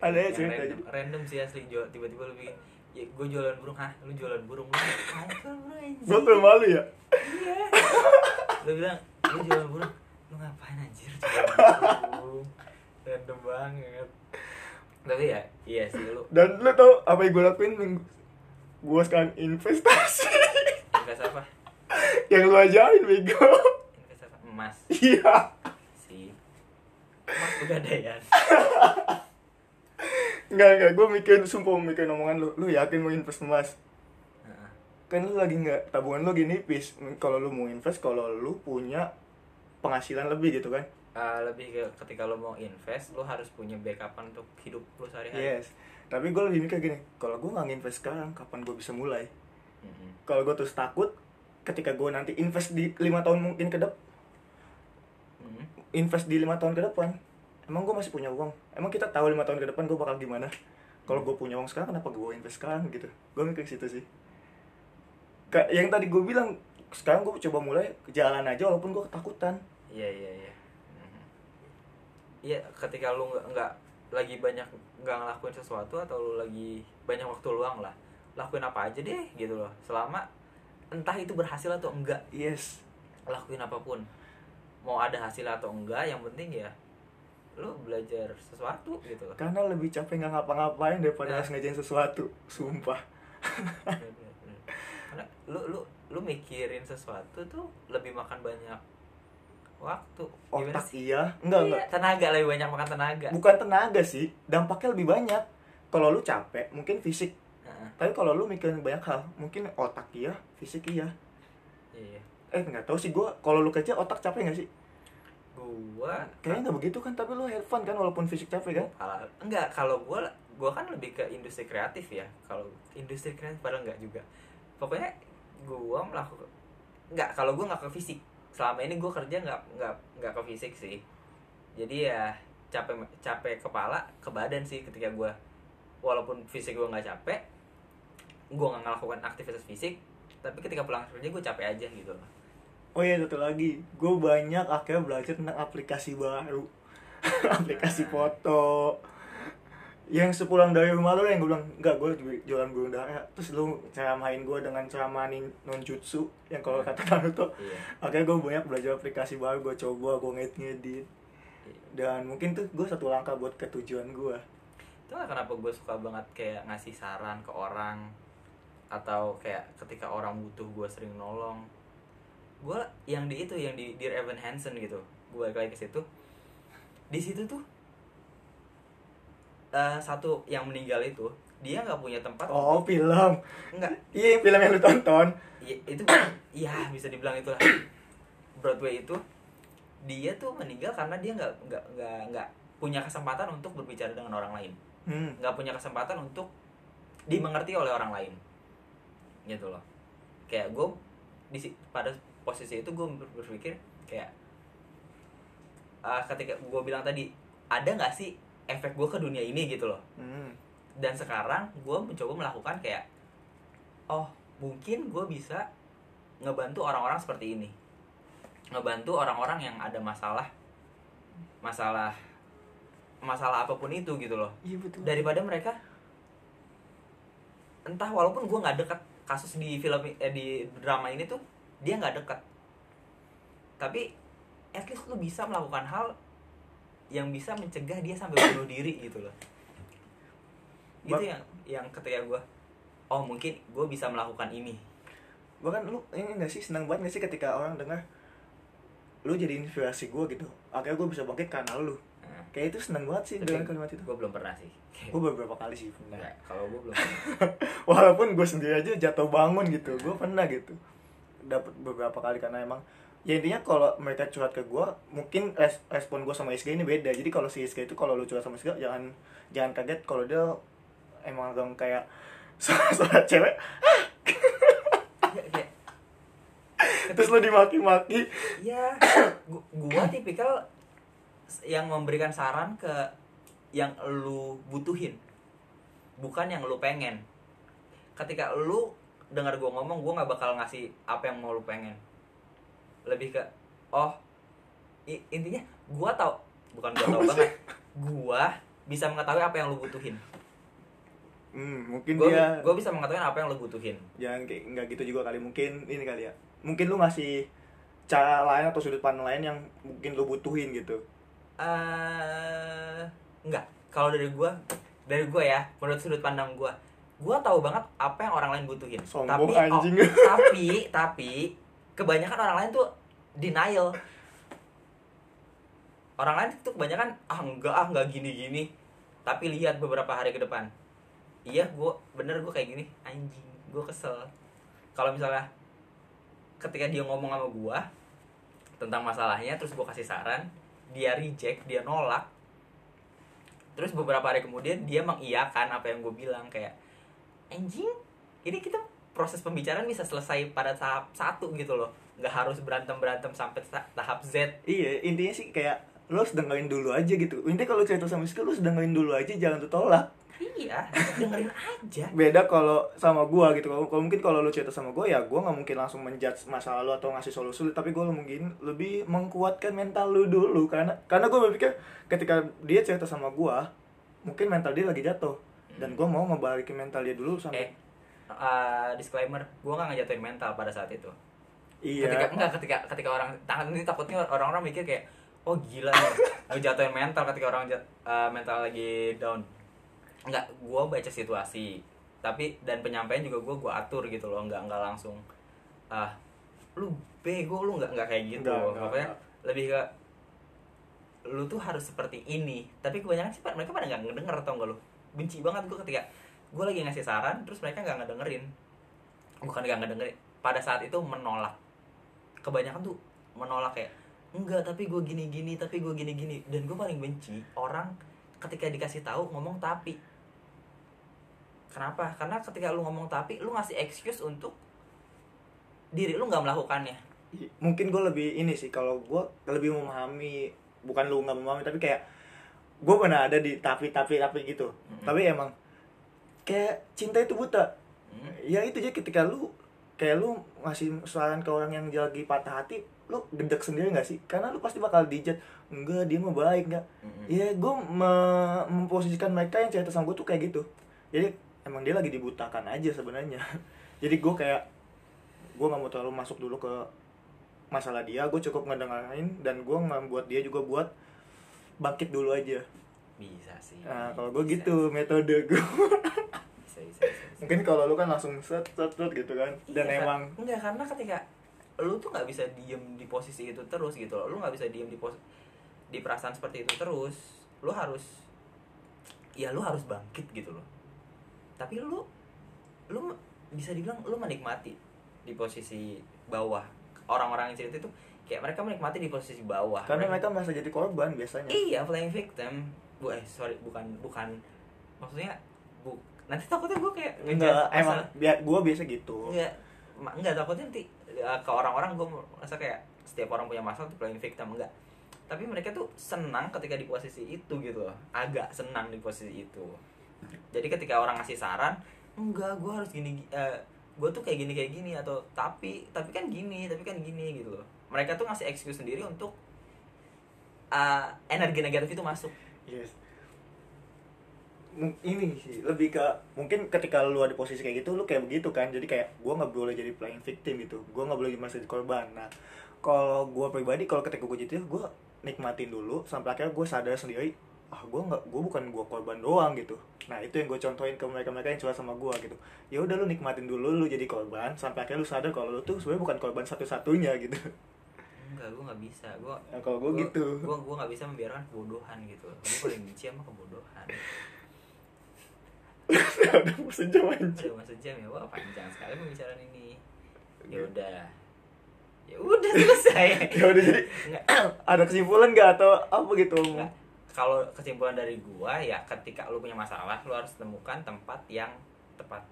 Ada aja Yang cerita random, random sih asli jual tiba-tiba lu bikin ya gue jualan burung. Hah? Lu jualan burung? Lu jualan burung gue tuh malu ya? Iya. Lu bilang lu jualan burung? Lu ngapain anjir jualan burung? Random banget tapi ya iya sih lu. Dan lu tau apa yang gue lakuin gue sekarang investasi. Invest apa? Yang lu ajarin bego. Invest apa? Emas. Iya. Sih. Emas pegadaian Enggak, enggak, gue mikirin, sumpah mikirin omongan lu. Lu yakin mau invest emas? Kan lu lagi nggak, tabungan lu lagi nipis Kalau lu mau invest, kalau lu punya penghasilan lebih gitu kan Eh, lebih ke ketika lo mau invest lo harus punya backupan untuk hidup lo sehari-hari Yes Tapi gue lebih mikir gini, kalau gue nggak invest sekarang, kapan gue bisa mulai? Mm-mm. Kalau gue terus takut, ketika gue nanti invest di lima tahun mungkin ke depan Mm-mm. Invest di lima tahun ke depan Emang gue masih punya uang? Emang kita tahu lima tahun ke depan gue bakal gimana? Kalau gue punya uang sekarang, kenapa gue invest sekarang gitu? Gue mikir ke situ sih Kayak yang tadi gue bilang, sekarang gue coba mulai jalan aja walaupun gue ketakutan Iya iya iya. Iya ketika lu nggak nggak lagi banyak nggak ngelakuin sesuatu atau lu lagi banyak waktu luang lah, lakuin apa aja deh gitu loh. Selama entah itu berhasil atau enggak, Yes lakuin apa pun. Mau ada hasil atau enggak, yang penting ya lu belajar sesuatu gitu loh. Karena lebih capek nggak ngapa-ngapain daripada Nah. harus ngejain sesuatu Sumpah Bener, bener. Karena lu lu lu mikirin sesuatu tuh lebih makan banyak waktu. Gimana otak sih? iya. Enggak Iya, enggak. Tenaga lebih banyak makan tenaga. Bukan tenaga sih dampaknya lebih banyak. Kalau lu capek mungkin fisik. Heeh, tapi kalau lu mikirin banyak hal mungkin otak iya fisik iya. Iya. Eh nggak tahu sih gua kalau lu kerja otak capek nggak sih? Gua kayaknya nggak begitu kan tapi lu fun kan walaupun fisik capek kan? Kalau- enggak kalau gua gua kan lebih ke industri kreatif ya. Kalau industri kreatif padahal enggak juga. Pokoknya gua melakukan enggak kalau gua nggak ke fisik selama ini gua kerja nggak nggak nggak ke fisik sih. Jadi ya capek capek kepala ke badan sih ketika gua. Walaupun fisik gua nggak capek gua nggak ngelakukan aktivitas fisik tapi ketika pulang kerja gua capek aja gitu loh. Oh iya satu lagi. Gue banyak akhirnya belajar tentang aplikasi baru. Aplikasi foto yang sepulang dari rumah lu yang gue bilang enggak gue jualan burung dara terus lu ceramahin gue dengan ceramah nonjutsu yang kalau kata Naruto. Iya. Akhirnya gue banyak belajar aplikasi baru gue coba gue ngedit ngedit dan mungkin tuh gue satu langkah buat ke tujuan gue itu kenapa gue suka banget kayak ngasih saran ke orang atau kayak ketika orang butuh gue sering nolong. Gue yang di itu yang di Dear Evan Hansen gitu. Gue balik ke situ. Di situ tuh eh, satu yang meninggal itu dia nggak punya tempat oh film. Nggak. Iya film yang lu tonton. Ya, itu iya bisa dibilang itulah. Broadway itu dia tuh meninggal karena dia nggak nggak nggak nggak punya kesempatan untuk berbicara dengan orang lain. Hmm. nggak punya kesempatan untuk dimengerti oleh orang lain. Gitu loh. Kayak gue di pada posisi itu gue berpikir kayak ah, ketika gue bilang tadi ada nggak sih efek gue ke dunia ini gitu loh. Hmm. dan sekarang gue mencoba melakukan kayak oh mungkin gue bisa ngebantu orang-orang seperti ini. Ngebantu orang-orang yang ada masalah masalah masalah apa pun itu gitu loh. Iya betul. Daripada mereka entah walaupun gue nggak dekat kasus di film eh, di drama ini tuh dia nggak dekat tapi at least lu bisa melakukan hal yang bisa mencegah dia sampai bunuh diri gitu loh. Itu Bak- yang yang ketika gue oh mungkin gue bisa melakukan ini. Bahkan lu ini gak sih? Senang banget gak sih ketika orang dengar lu jadi inspirasi gue gitu. Akhirnya gue bisa bangkit karena lu. Kayak itu senang banget sih dengan kalimat itu. gue belum pernah sih. Gue beberapa kali sih pernah. Kalau gue belum walaupun gue sendiri aja jatuh bangun gitu. Gue pernah gitu. Dapat beberapa kali karena emang ya intinya kalau mereka curhat ke gue mungkin res- respon gue sama SG ini beda. Jadi kalau si SG itu kalau lu curhat sama SG jangan jangan kaget kalau dia emang agak kayak suara cewek. Ya, kayak terus lu dimaki-maki. Ya gu- gua tipikal yang memberikan saran ke yang lu butuhin bukan yang lu pengen. Ketika lu dengar gua ngomong gua nggak bakal ngasih apa yang mau lu pengen lebih ke oh i- intinya gua tau bukan gua tau banget gua bisa mengetahui apa yang lu butuhin. Hmm, mungkin gua dia gua bisa mengetahui apa yang lu butuhin. Jangan kayak nggak gitu juga kali mungkin ini kali ya. Mungkin lu ngasih cara lain atau sudut pandang lain yang mungkin lu butuhin gitu. Eh enggak kalau dari gua dari gua ya menurut sudut pandang gua gua tahu banget apa yang orang lain butuhin. Sombong tapi anjing. oh, tapi tapi kebanyakan orang lain tuh denial. Orang lain tuh kebanyakan ah enggak ah enggak gini gini tapi lihat beberapa hari ke depan. Iya gua bener gua kayak gini. Anjing gua kesel. Kalau misalnya ketika dia ngomong sama gua tentang masalahnya terus gua kasih saran dia reject dia nolak terus beberapa hari kemudian dia mengiyakan apa yang gue bilang kayak anjing ini kita proses pembicaraan bisa selesai pada tahap satu gitu loh. Nggak harus berantem berantem sampai ta- tahap Z. Iya intinya sih kayak lu harus dengerin dulu aja gitu. Intinya kalau cerita sama skill lu harus dengerin dulu aja jangan tuh tolak iya dengerin aja. Beda kalau sama gua gitu. Kalau mungkin kalau lu cerita sama gua ya gua nggak mungkin langsung menjudge masalah lu atau ngasih solusi. Tapi gua mungkin lebih mengkuatkan mental lu dulu. Karena karena gua berpikir ketika dia cerita sama gua mungkin mental dia lagi jatuh. Dan gua mau ngebalikin mental dia dulu eh sampai uh, disclaimer gue nggak ngejatuhin mental pada saat itu. Iya. Ketika enggak ketika ketika orang tangan ini takutnya orang-orang mikir kayak oh gila nih ngejatuhin mental ketika orang jat- uh, mental lagi down. Enggak gua baca situasi tapi dan penyampaian juga gua gua atur gitu loh enggak enggak langsung ah lu bego lu enggak enggak kayak gitu. Enggak, enggak, enggak. lebih ke lu tuh harus seperti ini. Tapi kebanyakan sih mereka pada nggak ngedenger tau gak lu? Benci banget gue ketika gue lagi ngasih saran terus mereka nggak ngedengerin. Bukan nggak ngedengerin pada saat itu menolak. Kebanyakan tuh menolak kayak enggak tapi gue gini gini tapi gue gini gini dan gue paling benci orang ketika dikasih tahu ngomong tapi. Kenapa? Karena ketika lu ngomong tapi lu ngasih excuse untuk diri lu nggak melakukannya. Mungkin gue lebih ini sih kalau gue lebih memahami bukan lu nggak memahami tapi kayak gue pernah ada di tapi tapi tapi gitu. Mm-mm. tapi emang kayak cinta itu buta. Hmm? ya itu aja ketika lu kayak lu ngasih saran ke orang yang lagi patah hati lu gedek sendiri gak sih? Karena lu pasti bakal dijat enggak dia mah baik enggak. Mm-mm. ya gue me- memposisikan mereka yang cerita sama gue tuh kayak gitu. Jadi emang dia lagi dibutakan aja sebenarnya. Jadi gue kayak gue nggak mau terlalu masuk dulu ke masalah dia. Gue cukup ngedengerin dan gue membuat dia juga buat bangkit dulu aja bisa sih. Nah kalau gue Bisa. gitu metode gue bisa bisa bisa, bisa. mungkin kalau lu kan langsung set set set gitu kan dan Iya, emang Kak. enggak karena ketika lu tuh nggak bisa diem di posisi itu terus gitu loh. Lu nggak bisa diem di pos di perasaan seperti itu terus lu harus ya lu harus bangkit gitu loh. Tapi lu lu bisa dibilang lu menikmati di posisi bawah. Orang-orang yang cerita itu kayak mereka menikmati di posisi bawah. Karena mereka merasa jadi korban biasanya. Iya playing victim bu eh sorry bukan bukan maksudnya bu nanti takutnya gue kayak enggak emang biar gue biasa gitu Enggak, ma- enggak takutnya nanti ya, ke orang-orang gue merasa kayak setiap orang punya masalah tuh playing victim enggak. Tapi mereka tuh senang ketika di posisi itu gitu loh. Agak senang di posisi itu. Jadi ketika orang ngasih saran, enggak, gue harus gini eh, gue tuh kayak gini kayak gini atau tapi tapi kan gini, tapi kan gini gitu loh. Mereka tuh ngasih excuse sendiri untuk eh, energi negatif itu masuk. Yes. Ini sih lebih ke mungkin ketika lu ada posisi kayak gitu lu kayak begitu kan? Jadi kayak gua nggak boleh jadi playing victim gitu. Gua nggak boleh merasa jadi korban. Nah kalau gua pribadi kalau ketika gua gitu gua nikmatin dulu sampai akhirnya gua sadar sendiri ah gua nggak gua bukan gua korban doang gitu. Nah itu yang gua contohin ke mereka mereka yang curhat sama gua gitu. Ya udah lu nikmatin dulu lu jadi korban sampai akhirnya lu sadar kalau lu tuh sebenarnya bukan korban satu-satunya gitu Enggak, gue nggak bisa. Gue nah, kalau gua gitu. gue gue nggak bisa membiarkan kebodohan gitu. Gue paling benci sama kebodohan. Udah mau sejam anjing. Udah masuk jam ya? Wah panjang sekali pembicaraan ini. Ya udah. Ya udah selesai. Ya udah jadi ada kesimpulan nggak atau apa gitu? Nggak. kalau kesimpulan dari gua ya ketika lu punya masalah lu harus temukan tempat yang tepat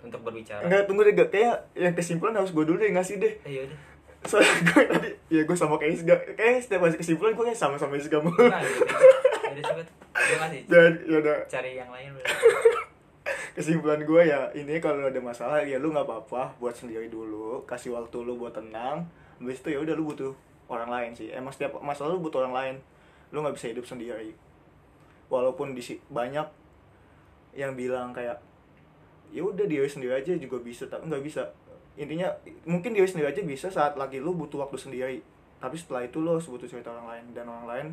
untuk berbicara. Enggak, tunggu deh, Gak. kayak yang kesimpulan harus gue dulu deh ngasih deh. Eh, yaudah Soalnya gue tadi, ya gue sama kayak Isga Kayak setiap ngasih kesimpulan gue kayak sama-sama Isga mulu. Nah Dan ya udah, cari yang lain kesimpulan gue ya Ini kalau ada masalah, ya lu gak apa-apa Buat sendiri dulu, kasih waktu lu buat tenang. Habis itu ya udah lu butuh orang lain sih. Emang setiap masalah lu butuh orang lain. Lu gak bisa hidup sendiri. Walaupun di banyak yang bilang kayak ya udah diri sendiri aja juga bisa tapi nggak bisa intinya mungkin diri sendiri aja bisa saat lagi lu butuh waktu sendiri tapi setelah itu lu harus butuh cerita orang lain dan orang lain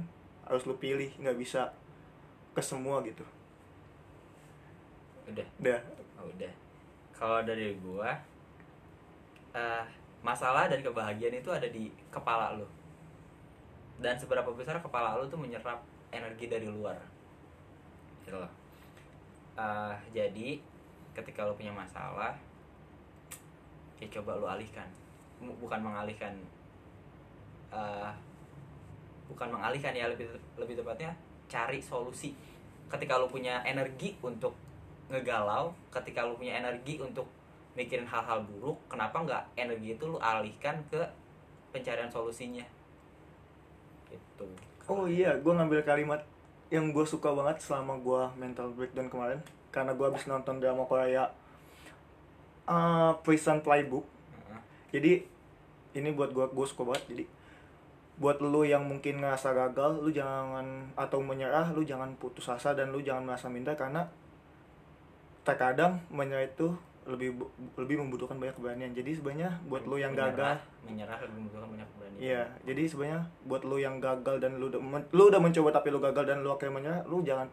harus lu pilih nggak bisa ke semua gitu udah udah Oh, udah. Kalau dari gua eh masalah dan kebahagiaan itu ada di kepala lu. Dan seberapa besar kepala lu tuh menyerap energi dari luar. Gitu loh. Eh, jadi ketika lu punya masalah ya coba lu alihkan. Bukan mengalihkan eh bukan mengalihkan ya lebih lebih tepatnya cari solusi. Ketika lu punya energi untuk ngegalau ketika lu punya energi untuk mikirin hal-hal buruk kenapa nggak energi itu lu alihkan ke pencarian solusinya gitu oh iya gue ngambil kalimat yang gue suka banget selama gue mental breakdown kemarin karena gue habis nonton drama Korea uh, Prison Playbook. Jadi ini buat gua gue suka banget. Jadi buat lu yang mungkin ngerasa gagal lu jangan atau menyerah lu jangan putus asa dan lu jangan merasa minder karena terkadang menyerah itu lebih lebih membutuhkan banyak keberanian. Jadi sebenarnya buat lu yang gagal menyerah, menyerah lebih membutuhkan banyak keberanian. Iya jadi sebenarnya buat lu yang gagal dan lu udah lu udah mencoba tapi lu gagal dan lu akhirnya menyerah lu jangan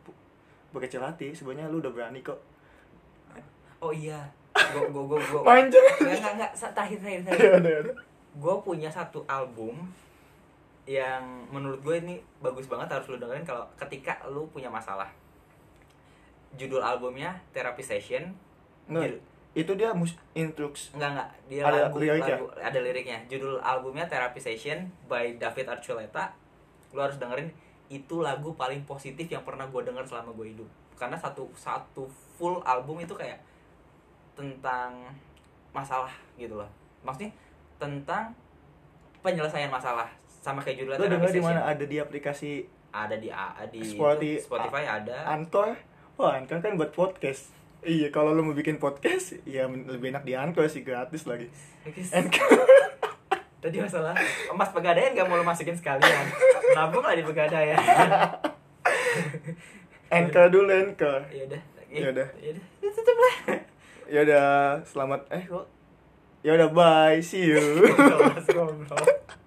berkecil hati. Sebenarnya lu udah berani kok. Oh iya gua gua gua gua. Panjang nggak nggak nggak. Terakhir terakhir terakhir gue punya satu album yang menurut gue ini bagus banget harus lu dengerin kalau ketika lu punya masalah. Judul albumnya Therapy Session. Nggak, Judul- itu dia mus intrux enggak enggak dia Ada lagu, liriknya? lagu- ada liriknya. Judul albumnya Therapy Session by David Archuleta. Lu harus dengerin. Itu lagu paling positif yang pernah gue denger selama gue hidup. Karena satu satu full album itu kayak tentang masalah gitu loh. Maksudnya tentang penyelesaian masalah sama kayak judulnya lo di mana? Ada di aplikasi ada di A- di Spotify- itu, Spotify ada. Anchor? Wah Anchor kan buat podcast. Iya kalau lo mau bikin podcast ya lebih enak di Anchor sih gratis lagi. Anchor. Tadi masalah emas pegadaian gak mau lo masukin sekalian. Nabung lah di pegadaian. Anchor dulu Anchor. Ya udah Ya udah. ya udah tutup lah ya udah selamat eh kok ya udah bye see you.